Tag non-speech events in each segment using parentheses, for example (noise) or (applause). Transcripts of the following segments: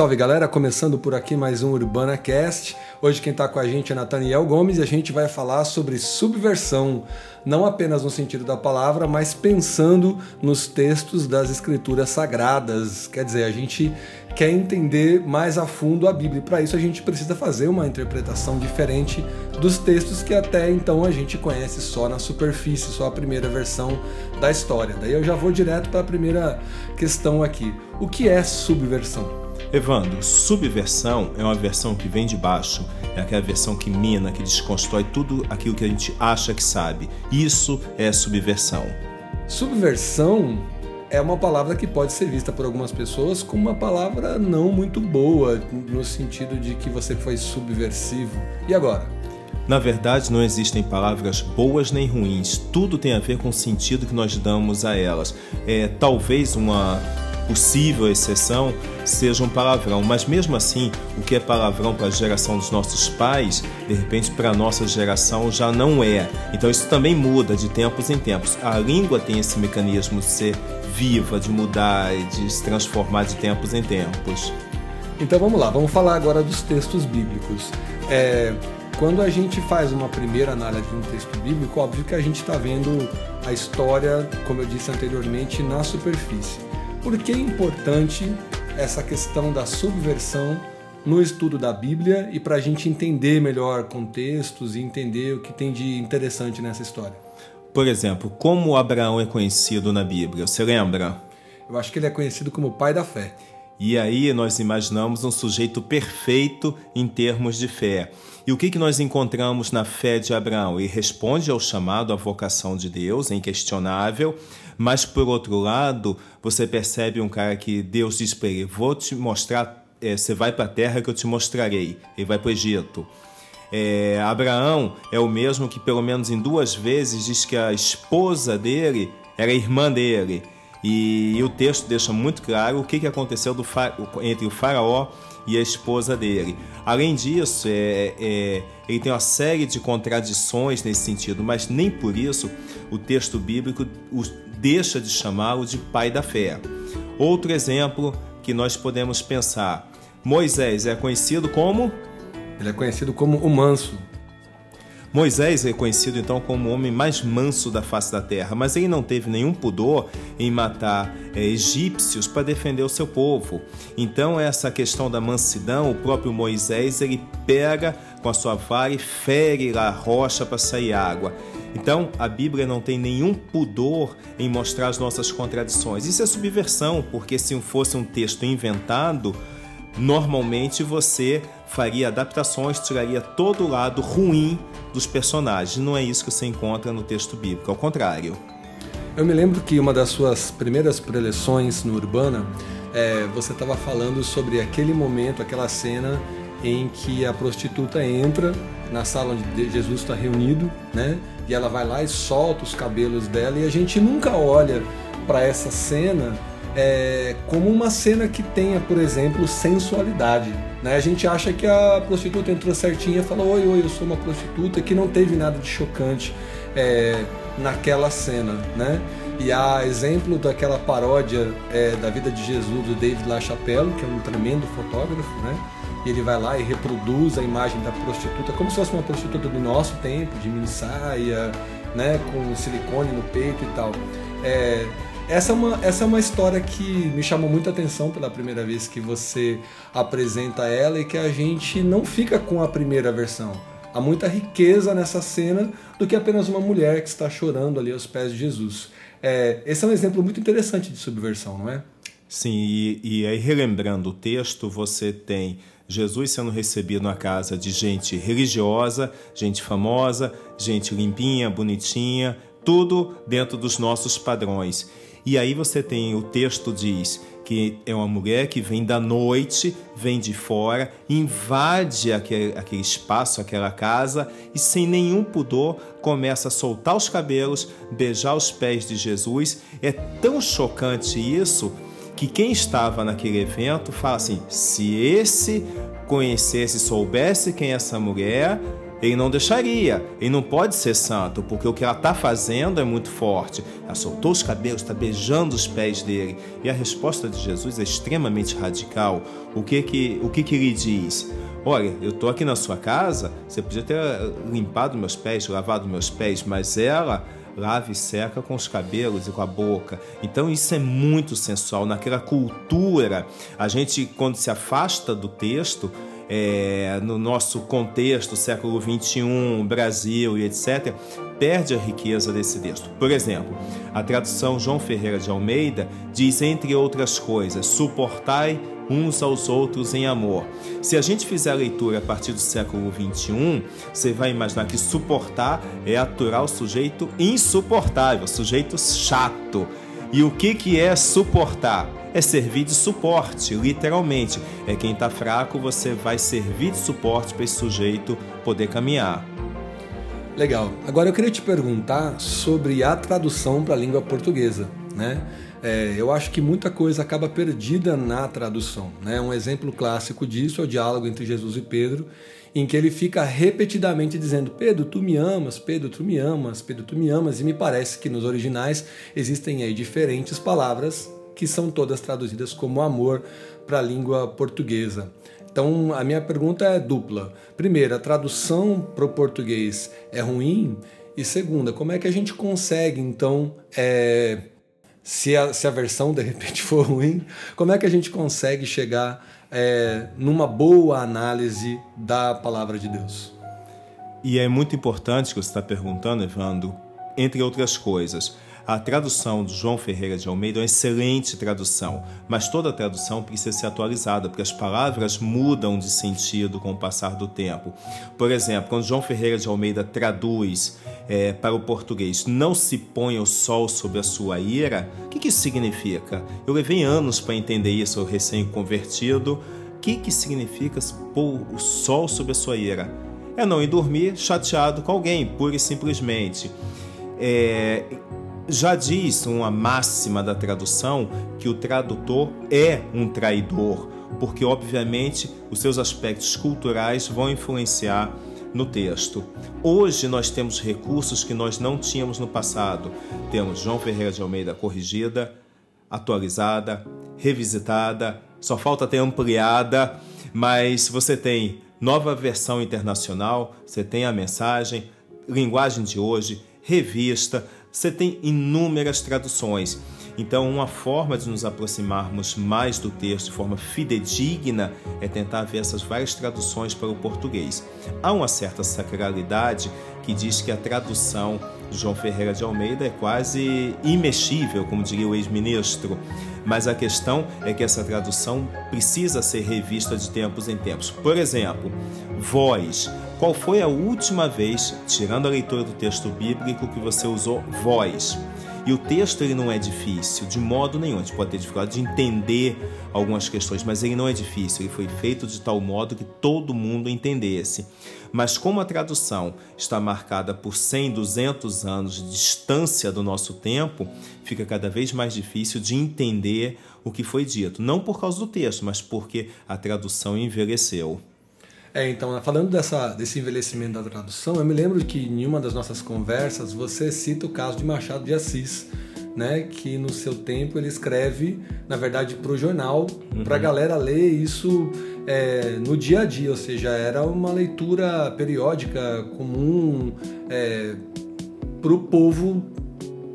Salve galera, começando por aqui mais um Urbana Cast. Hoje quem está com a gente é Nathaniel Gomes e a gente vai falar sobre subversão, não apenas no sentido da palavra, mas pensando nos textos das escrituras sagradas. Quer dizer, a gente quer entender mais a fundo a Bíblia. Para isso a gente precisa fazer uma interpretação diferente dos textos que até então a gente conhece só na superfície, só a primeira versão da história. Daí eu já vou direto para a primeira questão aqui. O que é subversão? Evandro, subversão é uma versão que vem de baixo, é aquela versão que mina, que desconstrói tudo aquilo que a gente acha que sabe. Isso é subversão. Subversão é uma palavra que pode ser vista por algumas pessoas como uma palavra não muito boa, no sentido de que você foi subversivo. E agora? Na verdade, não existem palavras boas nem ruins. Tudo tem a ver com o sentido que nós damos a elas. É talvez uma possível exceção seja um palavrão, mas mesmo assim, o que é palavrão para a geração dos nossos pais, de repente para a nossa geração já não é. Então isso também muda de tempos em tempos. A língua tem esse mecanismo de ser viva, de mudar, de se transformar de tempos em tempos. Então vamos lá, vamos falar agora dos textos bíblicos. É, quando a gente faz uma primeira análise de um texto bíblico, óbvio que a gente está vendo a história, como eu disse anteriormente, na superfície. Por que é importante essa questão da subversão no estudo da Bíblia e para a gente entender melhor contextos e entender o que tem de interessante nessa história? Por exemplo, como Abraão é conhecido na Bíblia? Você lembra? Eu acho que ele é conhecido como pai da fé. E aí nós imaginamos um sujeito perfeito em termos de fé. E o que, que nós encontramos na fé de Abraão? Ele responde ao chamado, à vocação de Deus, é inquestionável, mas por outro lado, você percebe um cara que Deus diz para ele: Vou te mostrar, é, você vai para a terra que eu te mostrarei. Ele vai para o Egito. É, Abraão é o mesmo que, pelo menos em duas vezes, diz que a esposa dele era irmã dele. E, e o texto deixa muito claro o que, que aconteceu do, entre o faraó e a esposa dele. Além disso, é, é, ele tem uma série de contradições nesse sentido, mas nem por isso o texto bíblico o, deixa de chamá-lo de pai da fé. Outro exemplo que nós podemos pensar: Moisés é conhecido como. Ele é conhecido como o manso. Moisés é conhecido então como o homem mais manso da face da terra, mas ele não teve nenhum pudor em matar é, egípcios para defender o seu povo. Então essa questão da mansidão, o próprio Moisés ele pega com a sua vara e fere a rocha para sair água. Então, a Bíblia não tem nenhum pudor em mostrar as nossas contradições. Isso é subversão, porque se fosse um texto inventado, normalmente você faria adaptações, tiraria todo o lado ruim dos personagens. Não é isso que você encontra no texto bíblico, ao contrário. Eu me lembro que uma das suas primeiras preleções no Urbana, é, você estava falando sobre aquele momento, aquela cena em que a prostituta entra na sala onde Jesus está reunido, né? E ela vai lá e solta os cabelos dela e a gente nunca olha para essa cena é, como uma cena que tenha, por exemplo, sensualidade. Né? A gente acha que a prostituta entrou certinha e falou: Oi, oi, eu sou uma prostituta, que não teve nada de chocante é, naquela cena. Né? E há exemplo daquela paródia é, da vida de Jesus do David LaChapelle, que é um tremendo fotógrafo, né? E ele vai lá e reproduz a imagem da prostituta como se fosse uma prostituta do nosso tempo, de mini saia, né, com silicone no peito e tal. É, essa, é uma, essa é uma história que me chamou muita atenção pela primeira vez que você apresenta ela e que a gente não fica com a primeira versão. Há muita riqueza nessa cena do que apenas uma mulher que está chorando ali aos pés de Jesus. É, esse é um exemplo muito interessante de subversão, não é? Sim, e, e aí relembrando o texto, você tem Jesus sendo recebido na casa de gente religiosa, gente famosa, gente limpinha, bonitinha, tudo dentro dos nossos padrões. E aí você tem o texto diz que é uma mulher que vem da noite, vem de fora, invade aquele, aquele espaço, aquela casa e sem nenhum pudor começa a soltar os cabelos, beijar os pés de Jesus. É tão chocante isso que quem estava naquele evento fala assim: se esse conhecesse, soubesse quem é essa mulher, ele não deixaria, ele não pode ser santo, porque o que ela está fazendo é muito forte. Ela soltou os cabelos, está beijando os pés dele. E a resposta de Jesus é extremamente radical. O que que, o que, que ele diz? Olha, eu estou aqui na sua casa, você podia ter limpado meus pés, lavado meus pés, mas ela lava e seca com os cabelos e com a boca. Então isso é muito sensual. Naquela cultura, a gente, quando se afasta do texto, é, no nosso contexto, século XXI, Brasil e etc., perde a riqueza desse texto. Por exemplo, a tradução João Ferreira de Almeida diz, entre outras coisas, suportai uns aos outros em amor. Se a gente fizer a leitura a partir do século XXI, você vai imaginar que suportar é aturar o sujeito insuportável, sujeito chato. E o que, que é suportar? É servir de suporte, literalmente. É quem está fraco, você vai servir de suporte para esse sujeito poder caminhar. Legal. Agora eu queria te perguntar sobre a tradução para a língua portuguesa, né? É, eu acho que muita coisa acaba perdida na tradução. Né? Um exemplo clássico disso é o diálogo entre Jesus e Pedro, em que ele fica repetidamente dizendo: Pedro, tu me amas, Pedro, tu me amas, Pedro, tu me amas. E me parece que nos originais existem aí diferentes palavras que são todas traduzidas como amor para a língua portuguesa. Então a minha pergunta é dupla. Primeiro, a tradução para o português é ruim? E segunda, como é que a gente consegue então é, se a, se a versão de repente (laughs) for ruim, como é que a gente consegue chegar é, numa boa análise da palavra de Deus? E é muito importante que você está perguntando, Evandro, entre outras coisas. A tradução do João Ferreira de Almeida é uma excelente tradução, mas toda tradução precisa ser atualizada, porque as palavras mudam de sentido com o passar do tempo. Por exemplo, quando João Ferreira de Almeida traduz é, para o português não se põe o sol sobre a sua ira, o que, que isso significa? Eu levei anos para entender isso, recém-convertido. O que, que significa pôr o sol sobre a sua ira? É não ir dormir chateado com alguém, pura e simplesmente. É, já diz uma máxima da tradução que o tradutor é um traidor, porque obviamente os seus aspectos culturais vão influenciar no texto. Hoje nós temos recursos que nós não tínhamos no passado. Temos João Ferreira de Almeida corrigida, atualizada, revisitada, só falta ter ampliada, mas você tem nova versão internacional, você tem a mensagem, linguagem de hoje, revista, você tem inúmeras traduções. Então, uma forma de nos aproximarmos mais do texto de forma fidedigna é tentar ver essas várias traduções para o português. Há uma certa sacralidade que diz que a tradução de João Ferreira de Almeida é quase imexível, como diria o ex-ministro. Mas a questão é que essa tradução precisa ser revista de tempos em tempos. Por exemplo, voz. Qual foi a última vez, tirando a leitura do texto bíblico, que você usou voz? E o texto ele não é difícil, de modo nenhum. A gente pode ter dificuldade de entender algumas questões, mas ele não é difícil. Ele foi feito de tal modo que todo mundo entendesse. Mas como a tradução está marcada por 100, 200 anos de distância do nosso tempo, fica cada vez mais difícil de entender o que foi dito. Não por causa do texto, mas porque a tradução envelheceu. É, então, falando dessa, desse envelhecimento da tradução, eu me lembro que em uma das nossas conversas você cita o caso de Machado de Assis, né, que no seu tempo ele escreve, na verdade, para o jornal, uhum. para a galera ler isso é, no dia a dia, ou seja, era uma leitura periódica comum é, para o povo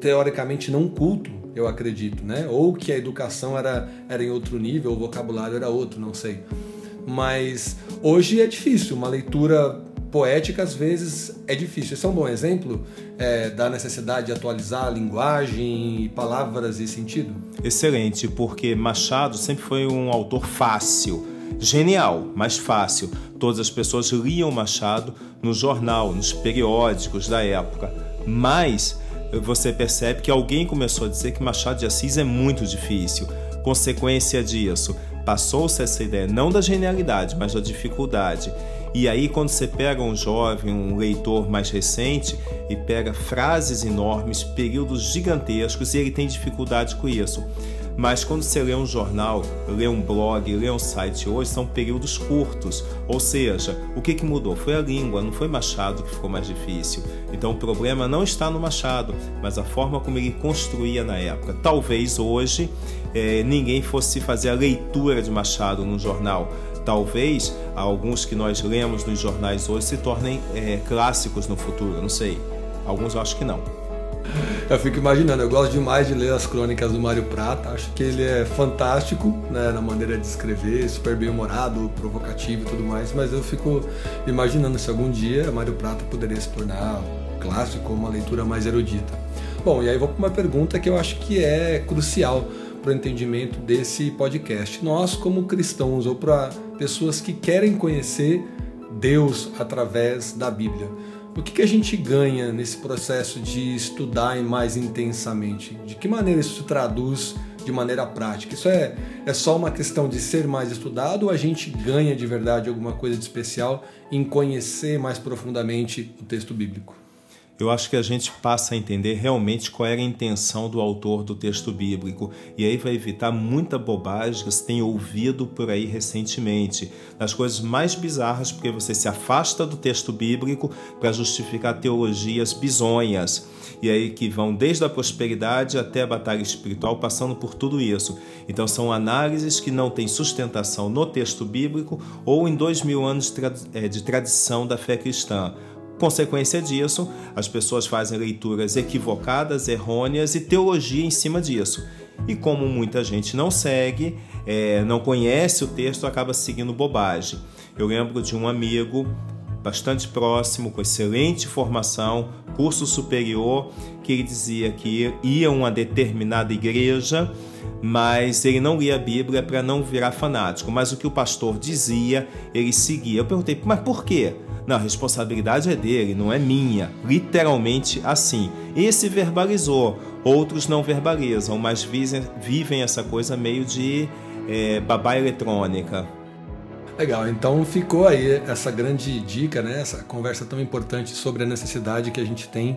teoricamente não culto, eu acredito, né? Ou que a educação era, era em outro nível, o vocabulário era outro, não sei mas hoje é difícil. Uma leitura poética às vezes é difícil. Esse é um bom exemplo é, da necessidade de atualizar a linguagem, palavras e sentido. Excelente, porque Machado sempre foi um autor fácil, genial, mas fácil. Todas as pessoas liam Machado no jornal, nos periódicos da época, mas você percebe que alguém começou a dizer que Machado de Assis é muito difícil. Consequência disso, Passou-se essa ideia não da genialidade, mas da dificuldade. E aí, quando você pega um jovem, um leitor mais recente, e pega frases enormes, períodos gigantescos, e ele tem dificuldade com isso. Mas quando você lê um jornal, lê um blog, lê um site hoje, são períodos curtos. Ou seja, o que, que mudou? Foi a língua, não foi Machado que ficou mais difícil. Então o problema não está no Machado, mas a forma como ele construía na época. Talvez hoje é, ninguém fosse fazer a leitura de Machado num jornal. Talvez alguns que nós lemos nos jornais hoje se tornem é, clássicos no futuro, não sei. Alguns eu acho que não. (laughs) Eu fico imaginando, eu gosto demais de ler as crônicas do Mário Prata, acho que ele é fantástico né, na maneira de escrever, super bem humorado, provocativo e tudo mais, mas eu fico imaginando se algum dia Mário Prata poderia se tornar clássico, uma leitura mais erudita. Bom, e aí vou para uma pergunta que eu acho que é crucial para o entendimento desse podcast. Nós, como cristãos, ou para pessoas que querem conhecer Deus através da Bíblia, o que, que a gente ganha nesse processo de estudar mais intensamente? De que maneira isso se traduz de maneira prática? Isso é, é só uma questão de ser mais estudado ou a gente ganha de verdade alguma coisa de especial em conhecer mais profundamente o texto bíblico? Eu acho que a gente passa a entender realmente qual era a intenção do autor do texto bíblico e aí vai evitar muita bobagem que você tem ouvido por aí recentemente, das coisas mais bizarras, porque você se afasta do texto bíblico para justificar teologias bizonhas e aí que vão desde a prosperidade até a batalha espiritual, passando por tudo isso. Então são análises que não têm sustentação no texto bíblico ou em dois mil anos eh, de tradição da fé cristã. Consequência disso, as pessoas fazem leituras equivocadas, errôneas e teologia em cima disso. E como muita gente não segue, é, não conhece o texto, acaba seguindo bobagem. Eu lembro de um amigo bastante próximo, com excelente formação, curso superior, que ele dizia que ia a uma determinada igreja, mas ele não lia a Bíblia para não virar fanático. Mas o que o pastor dizia, ele seguia. Eu perguntei, mas por quê? Não, a responsabilidade é dele, não é minha. Literalmente assim. Esse verbalizou, outros não verbalizam, mas vivem essa coisa meio de é, babá eletrônica. Legal, então ficou aí essa grande dica, né? essa conversa tão importante sobre a necessidade que a gente tem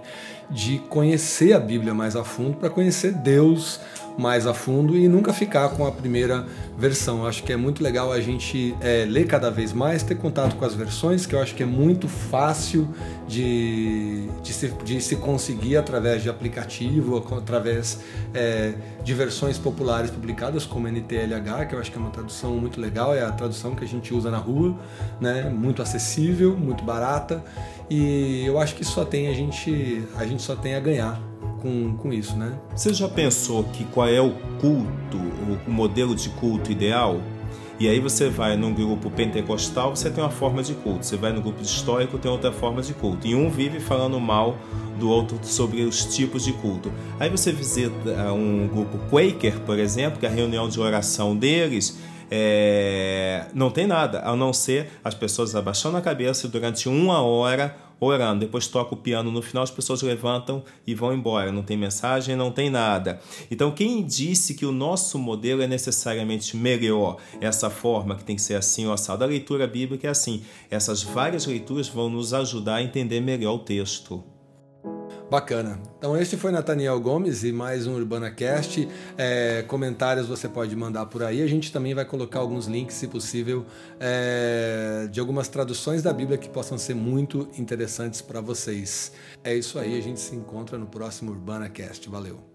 de conhecer a Bíblia mais a fundo para conhecer Deus mais a fundo e nunca ficar com a primeira versão. Eu acho que é muito legal a gente é, ler cada vez mais, ter contato com as versões, que eu acho que é muito fácil de, de, se, de se conseguir através de aplicativo, através é, de versões populares publicadas, como NTLH, que eu acho que é uma tradução muito legal, é a tradução que a gente usa na rua, né? muito acessível, muito barata, e eu acho que só tem a gente, a gente só tem a ganhar com, com isso, né? Você já pensou que qual é o culto, o modelo de culto ideal? E aí você vai num grupo pentecostal, você tem uma forma de culto. Você vai no grupo histórico, tem outra forma de culto. E um vive falando mal do outro sobre os tipos de culto. Aí você visita um grupo Quaker, por exemplo, que é a reunião de oração deles é... não tem nada, a não ser as pessoas abaixando a cabeça durante uma hora orando. Depois toca o piano no final, as pessoas levantam e vão embora. Não tem mensagem, não tem nada. Então, quem disse que o nosso modelo é necessariamente melhor? Essa forma que tem que ser assim, o assado. A leitura bíblica é assim. Essas várias leituras vão nos ajudar a entender melhor o texto. Bacana. Então este foi Nathaniel Gomes e mais um UrbanaCast. É, comentários você pode mandar por aí. A gente também vai colocar alguns links, se possível, é, de algumas traduções da Bíblia que possam ser muito interessantes para vocês. É isso aí, a gente se encontra no próximo UrbanaCast. Valeu!